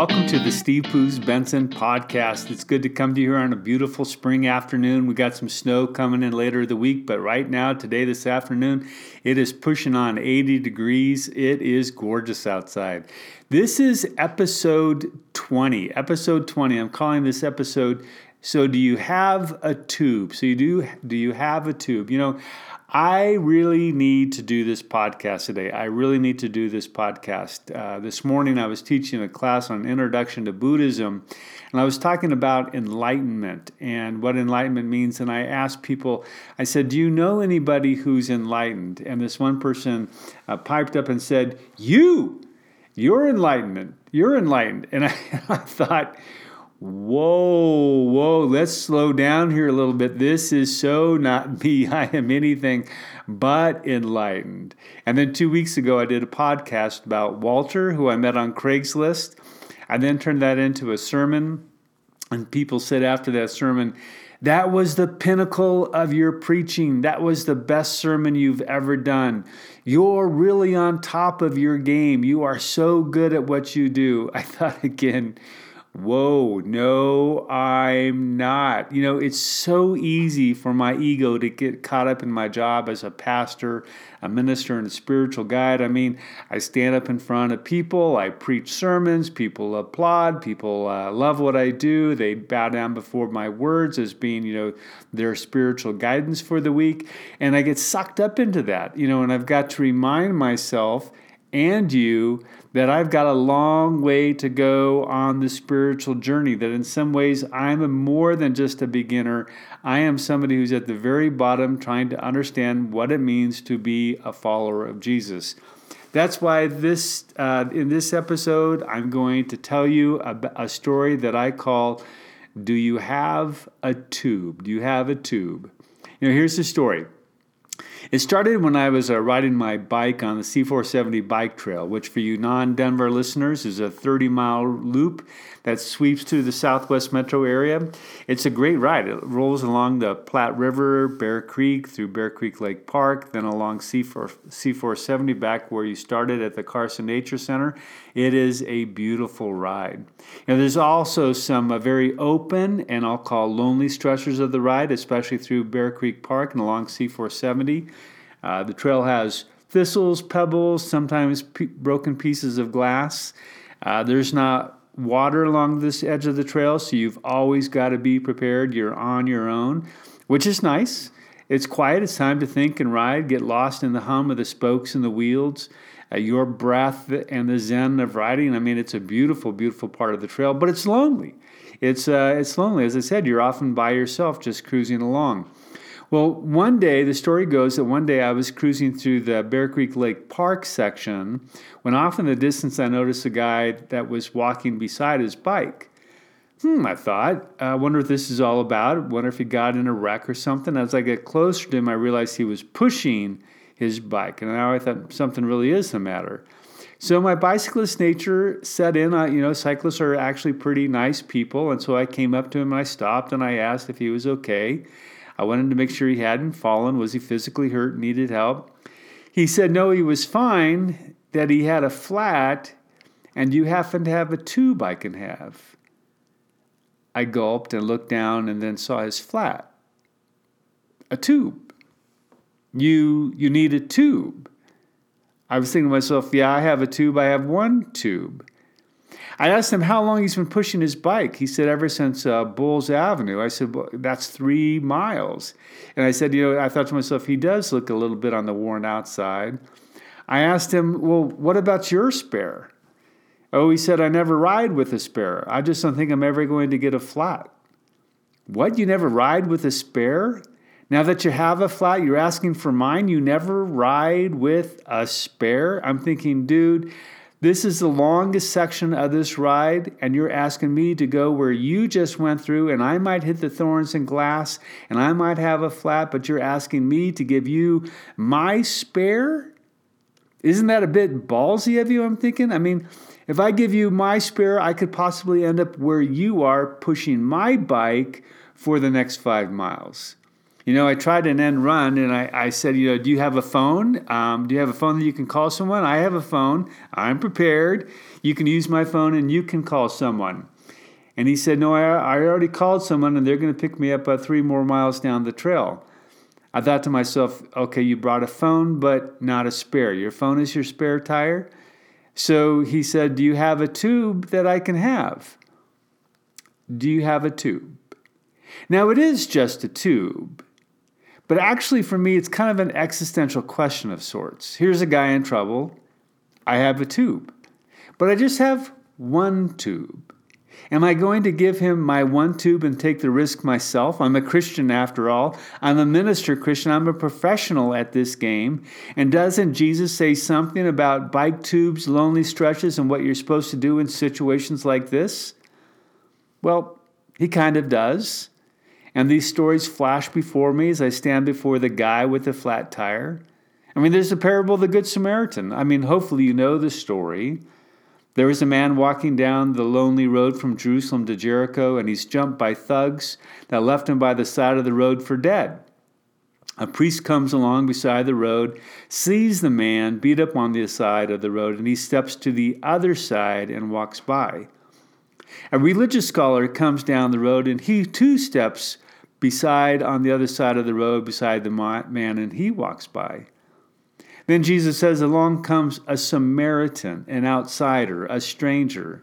welcome to the Steve Poos Benson podcast. It's good to come to you here on a beautiful spring afternoon. We got some snow coming in later the week, but right now, today, this afternoon, it is pushing on 80 degrees. It is gorgeous outside. This is episode 20. Episode 20. I'm calling this episode so do you have a tube? So you do do you have a tube? You know, I really need to do this podcast today. I really need to do this podcast. Uh, this morning I was teaching a class on introduction to Buddhism, and I was talking about enlightenment and what enlightenment means. And I asked people, I said, "Do you know anybody who's enlightened?" And this one person uh, piped up and said, "You, you're enlightenment. You're enlightened." And I, I thought Whoa, whoa, let's slow down here a little bit. This is so not me. I am anything but enlightened. And then two weeks ago, I did a podcast about Walter, who I met on Craigslist. I then turned that into a sermon, and people said after that sermon, that was the pinnacle of your preaching. That was the best sermon you've ever done. You're really on top of your game. You are so good at what you do. I thought again, Whoa, no, I'm not. You know, it's so easy for my ego to get caught up in my job as a pastor, a minister, and a spiritual guide. I mean, I stand up in front of people, I preach sermons, people applaud, people uh, love what I do, they bow down before my words as being, you know, their spiritual guidance for the week. And I get sucked up into that, you know, and I've got to remind myself and you that I've got a long way to go on the spiritual journey, that in some ways I'm more than just a beginner. I am somebody who's at the very bottom trying to understand what it means to be a follower of Jesus. That's why this uh, in this episode I'm going to tell you a, a story that I call "Do you have a tube? Do you have a tube?" You know, here's the story. It started when I was uh, riding my bike on the C470 bike trail, which for you non Denver listeners is a 30 mile loop that sweeps through the southwest metro area. It's a great ride. It rolls along the Platte River, Bear Creek, through Bear Creek Lake Park, then along C4, C470 back where you started at the Carson Nature Center. It is a beautiful ride. And there's also some uh, very open and I'll call lonely stretches of the ride, especially through Bear Creek Park and along C470. Uh, the trail has thistles, pebbles, sometimes p- broken pieces of glass. Uh, there's not water along this edge of the trail, so you've always got to be prepared. You're on your own, which is nice. It's quiet. It's time to think and ride. Get lost in the hum of the spokes and the wheels. Uh, your breath and the zen of riding. I mean, it's a beautiful, beautiful part of the trail, but it's lonely. It's uh, it's lonely. As I said, you're often by yourself, just cruising along. Well, one day, the story goes that one day I was cruising through the Bear Creek Lake Park section when off in the distance I noticed a guy that was walking beside his bike. Hmm, I thought, I wonder what this is all about. I wonder if he got in a wreck or something. As I get closer to him, I realized he was pushing his bike. And now I thought something really is the matter. So my bicyclist nature set in. Uh, you know, cyclists are actually pretty nice people. And so I came up to him and I stopped and I asked if he was okay. I wanted to make sure he hadn't fallen. Was he physically hurt, needed help? He said, no, he was fine, that he had a flat, and you happen to have a tube I can have. I gulped and looked down and then saw his flat. A tube. You, you need a tube. I was thinking to myself, yeah, I have a tube, I have one tube. I asked him how long he's been pushing his bike. He said, ever since uh, Bowles Avenue. I said, well, that's three miles. And I said, you know, I thought to myself, he does look a little bit on the worn out side. I asked him, well, what about your spare? Oh, he said, I never ride with a spare. I just don't think I'm ever going to get a flat. What? You never ride with a spare? Now that you have a flat, you're asking for mine? You never ride with a spare? I'm thinking, dude, this is the longest section of this ride, and you're asking me to go where you just went through, and I might hit the thorns and glass, and I might have a flat, but you're asking me to give you my spare? Isn't that a bit ballsy of you? I'm thinking. I mean, if I give you my spare, I could possibly end up where you are pushing my bike for the next five miles. You know, I tried an end run and I, I said, you know, do you have a phone? Um, do you have a phone that you can call someone? I have a phone. I'm prepared. You can use my phone and you can call someone. And he said, no, I, I already called someone and they're going to pick me up uh, three more miles down the trail. I thought to myself, okay, you brought a phone, but not a spare. Your phone is your spare tire. So he said, Do you have a tube that I can have? Do you have a tube? Now, it is just a tube, but actually, for me, it's kind of an existential question of sorts. Here's a guy in trouble. I have a tube, but I just have one tube. Am I going to give him my one tube and take the risk myself? I'm a Christian after all. I'm a minister Christian. I'm a professional at this game. And doesn't Jesus say something about bike tubes, lonely stretches, and what you're supposed to do in situations like this? Well, he kind of does. And these stories flash before me as I stand before the guy with the flat tire. I mean, there's the parable of the Good Samaritan. I mean, hopefully you know the story. There was a man walking down the lonely road from Jerusalem to Jericho, and he's jumped by thugs that left him by the side of the road for dead. A priest comes along beside the road, sees the man beat up on the side of the road, and he steps to the other side and walks by. A religious scholar comes down the road, and he too steps beside on the other side of the road beside the man, and he walks by. Then Jesus says, Along comes a Samaritan, an outsider, a stranger.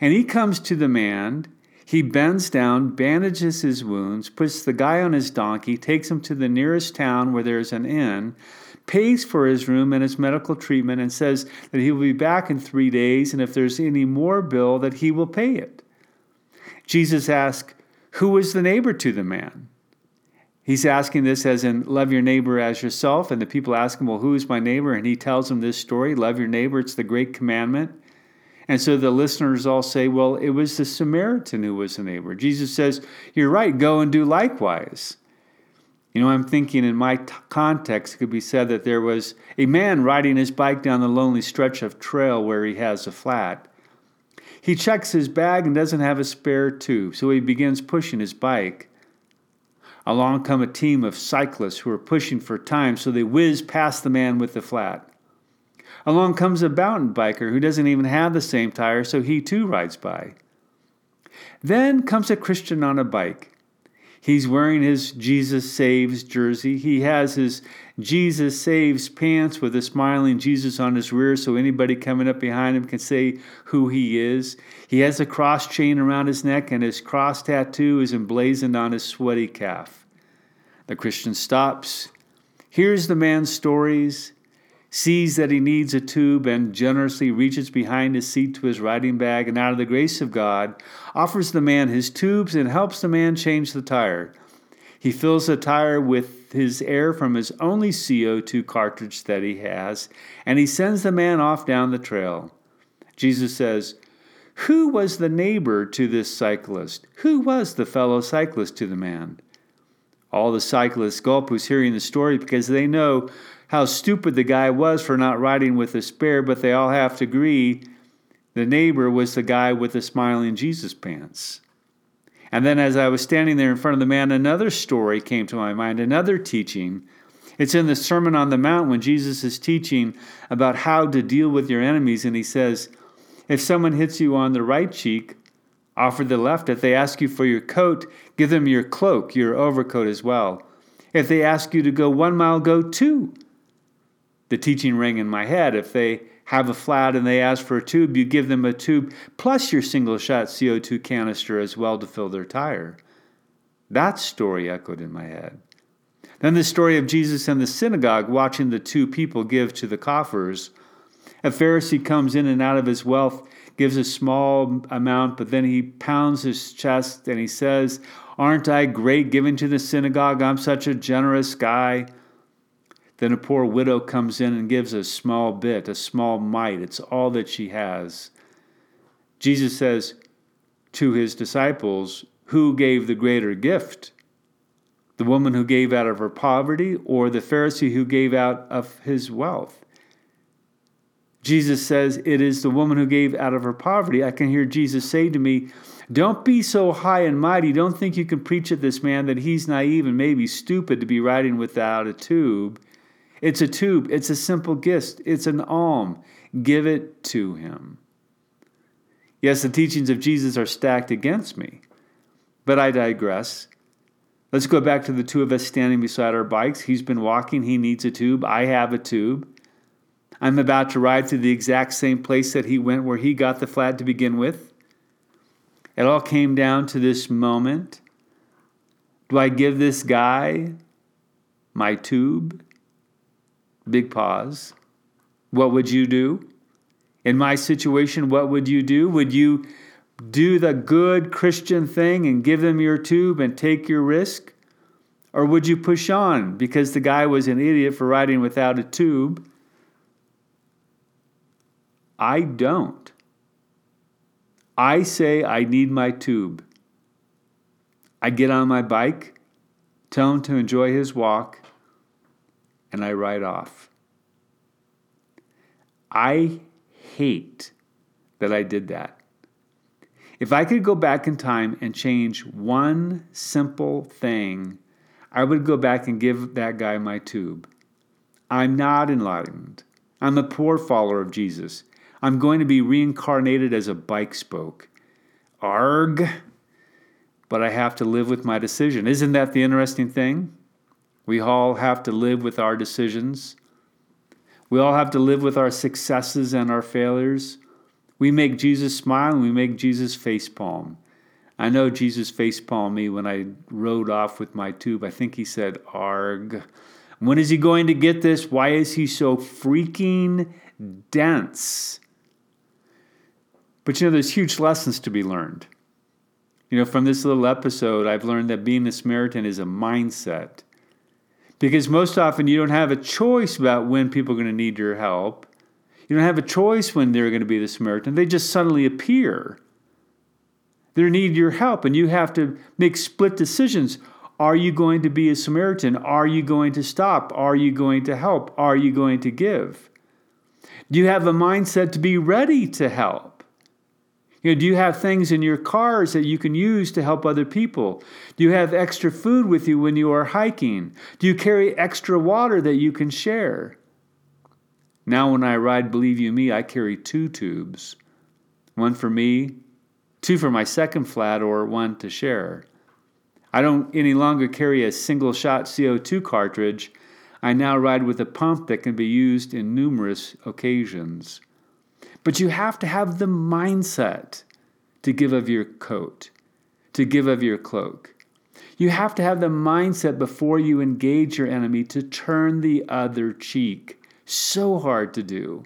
And he comes to the man. He bends down, bandages his wounds, puts the guy on his donkey, takes him to the nearest town where there's an inn, pays for his room and his medical treatment, and says that he will be back in three days, and if there's any more bill, that he will pay it. Jesus asks, Who was the neighbor to the man? He's asking this as in love your neighbor as yourself. And the people ask him, Well, who is my neighbor? And he tells them this story love your neighbor, it's the great commandment. And so the listeners all say, Well, it was the Samaritan who was the neighbor. Jesus says, You're right, go and do likewise. You know, I'm thinking in my t- context, it could be said that there was a man riding his bike down the lonely stretch of trail where he has a flat. He checks his bag and doesn't have a spare tube, so he begins pushing his bike. Along come a team of cyclists who are pushing for time, so they whiz past the man with the flat. Along comes a mountain biker who doesn't even have the same tire, so he too rides by. Then comes a Christian on a bike. He's wearing his Jesus Saves jersey. He has his Jesus Saves pants with a smiling Jesus on his rear so anybody coming up behind him can say who he is. He has a cross chain around his neck and his cross tattoo is emblazoned on his sweaty calf. The Christian stops, hears the man's stories, sees that he needs a tube, and generously reaches behind his seat to his riding bag, and out of the grace of God, offers the man his tubes and helps the man change the tire. He fills the tire with his air from his only CO2 cartridge that he has, and he sends the man off down the trail. Jesus says, Who was the neighbor to this cyclist? Who was the fellow cyclist to the man? All the cyclists gulp who's hearing the story because they know how stupid the guy was for not riding with a spare, but they all have to agree the neighbor was the guy with the smiling Jesus pants. And then as I was standing there in front of the man, another story came to my mind, another teaching. It's in the Sermon on the Mount when Jesus is teaching about how to deal with your enemies. And he says, If someone hits you on the right cheek, offer the left. If they ask you for your coat, give them your cloak, your overcoat as well. If they ask you to go one mile, go two the teaching ring in my head. If they have a flat and they ask for a tube, you give them a tube plus your single shot CO2 canister as well to fill their tire. That story echoed in my head. Then the story of Jesus in the synagogue watching the two people give to the coffers. A Pharisee comes in and out of his wealth, gives a small amount, but then he pounds his chest and he says, Aren't I great giving to the synagogue? I'm such a generous guy. Then a poor widow comes in and gives a small bit, a small mite. It's all that she has. Jesus says to his disciples, Who gave the greater gift? The woman who gave out of her poverty, or the Pharisee who gave out of his wealth? Jesus says, It is the woman who gave out of her poverty. I can hear Jesus say to me, Don't be so high and mighty. Don't think you can preach at this man that he's naive and maybe stupid to be riding without a tube. It's a tube, it's a simple gift, it's an alm. Give it to him. Yes, the teachings of Jesus are stacked against me, but I digress. Let's go back to the two of us standing beside our bikes. He's been walking, he needs a tube. I have a tube. I'm about to ride to the exact same place that he went where he got the flat to begin with. It all came down to this moment. Do I give this guy my tube? Big pause. What would you do? In my situation, what would you do? Would you do the good Christian thing and give them your tube and take your risk? Or would you push on because the guy was an idiot for riding without a tube? I don't. I say I need my tube. I get on my bike, tell him to enjoy his walk, and I ride off. I hate that I did that. If I could go back in time and change one simple thing, I would go back and give that guy my tube. I'm not enlightened. I'm a poor follower of Jesus. I'm going to be reincarnated as a bike spoke. Arg! But I have to live with my decision. Isn't that the interesting thing? We all have to live with our decisions. We all have to live with our successes and our failures. We make Jesus smile and we make Jesus facepalm. I know Jesus facepalmed me when I rode off with my tube. I think he said, Arg. When is he going to get this? Why is he so freaking dense? But you know, there's huge lessons to be learned. You know, from this little episode, I've learned that being a Samaritan is a mindset. Because most often you don't have a choice about when people are going to need your help. You don't have a choice when they're going to be the Samaritan. They just suddenly appear. They need your help, and you have to make split decisions. Are you going to be a Samaritan? Are you going to stop? Are you going to help? Are you going to give? Do you have a mindset to be ready to help? You know, do you have things in your cars that you can use to help other people? Do you have extra food with you when you are hiking? Do you carry extra water that you can share? Now, when I ride Believe You Me, I carry two tubes one for me, two for my second flat, or one to share. I don't any longer carry a single shot CO2 cartridge. I now ride with a pump that can be used in numerous occasions. But you have to have the mindset to give of your coat, to give of your cloak. You have to have the mindset before you engage your enemy to turn the other cheek. So hard to do.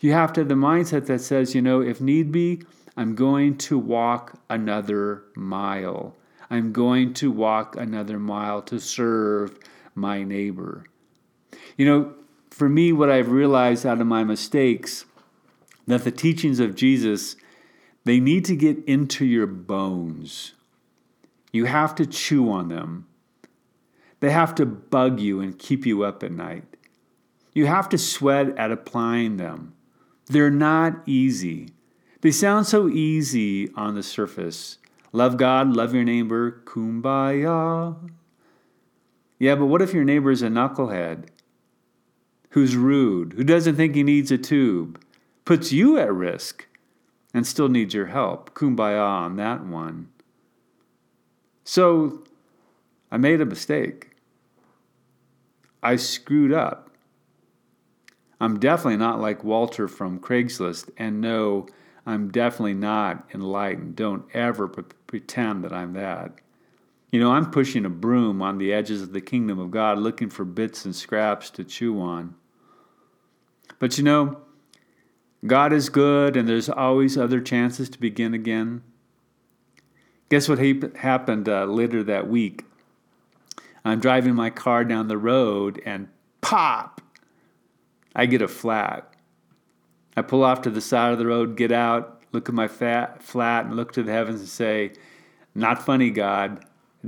You have to have the mindset that says, you know, if need be, I'm going to walk another mile. I'm going to walk another mile to serve my neighbor. You know, for me, what I've realized out of my mistakes that the teachings of Jesus they need to get into your bones. You have to chew on them. They have to bug you and keep you up at night. You have to sweat at applying them. They're not easy. They sound so easy on the surface. Love God, love your neighbor, kumbaya. Yeah, but what if your neighbor is a knucklehead who's rude, who doesn't think he needs a tube, puts you at risk and still needs your help. Kumbaya on that one. So I made a mistake. I screwed up. I'm definitely not like Walter from Craigslist, and no, I'm definitely not enlightened. Don't ever pre- pretend that I'm that. You know, I'm pushing a broom on the edges of the kingdom of God looking for bits and scraps to chew on. But you know, God is good and there's always other chances to begin again. Guess what happened uh, later that week? I'm driving my car down the road and pop, I get a flat. I pull off to the side of the road, get out, look at my fat, flat, and look to the heavens and say, Not funny, God.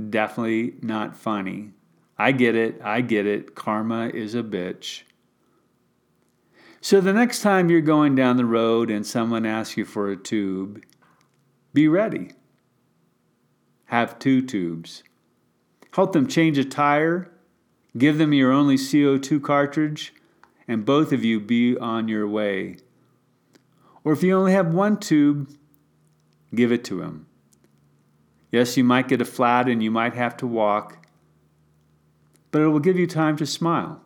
Definitely not funny. I get it. I get it. Karma is a bitch. So the next time you're going down the road and someone asks you for a tube, be ready. Have two tubes. Help them change a tire, give them your only CO2 cartridge, and both of you be on your way. Or if you only have one tube, give it to him. Yes, you might get a flat and you might have to walk, but it will give you time to smile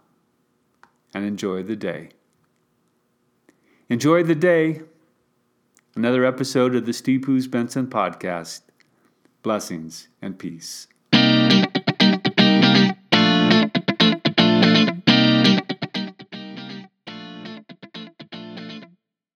and enjoy the day. Enjoy the day. Another episode of the Steve Poos Benson podcast. Blessings and peace.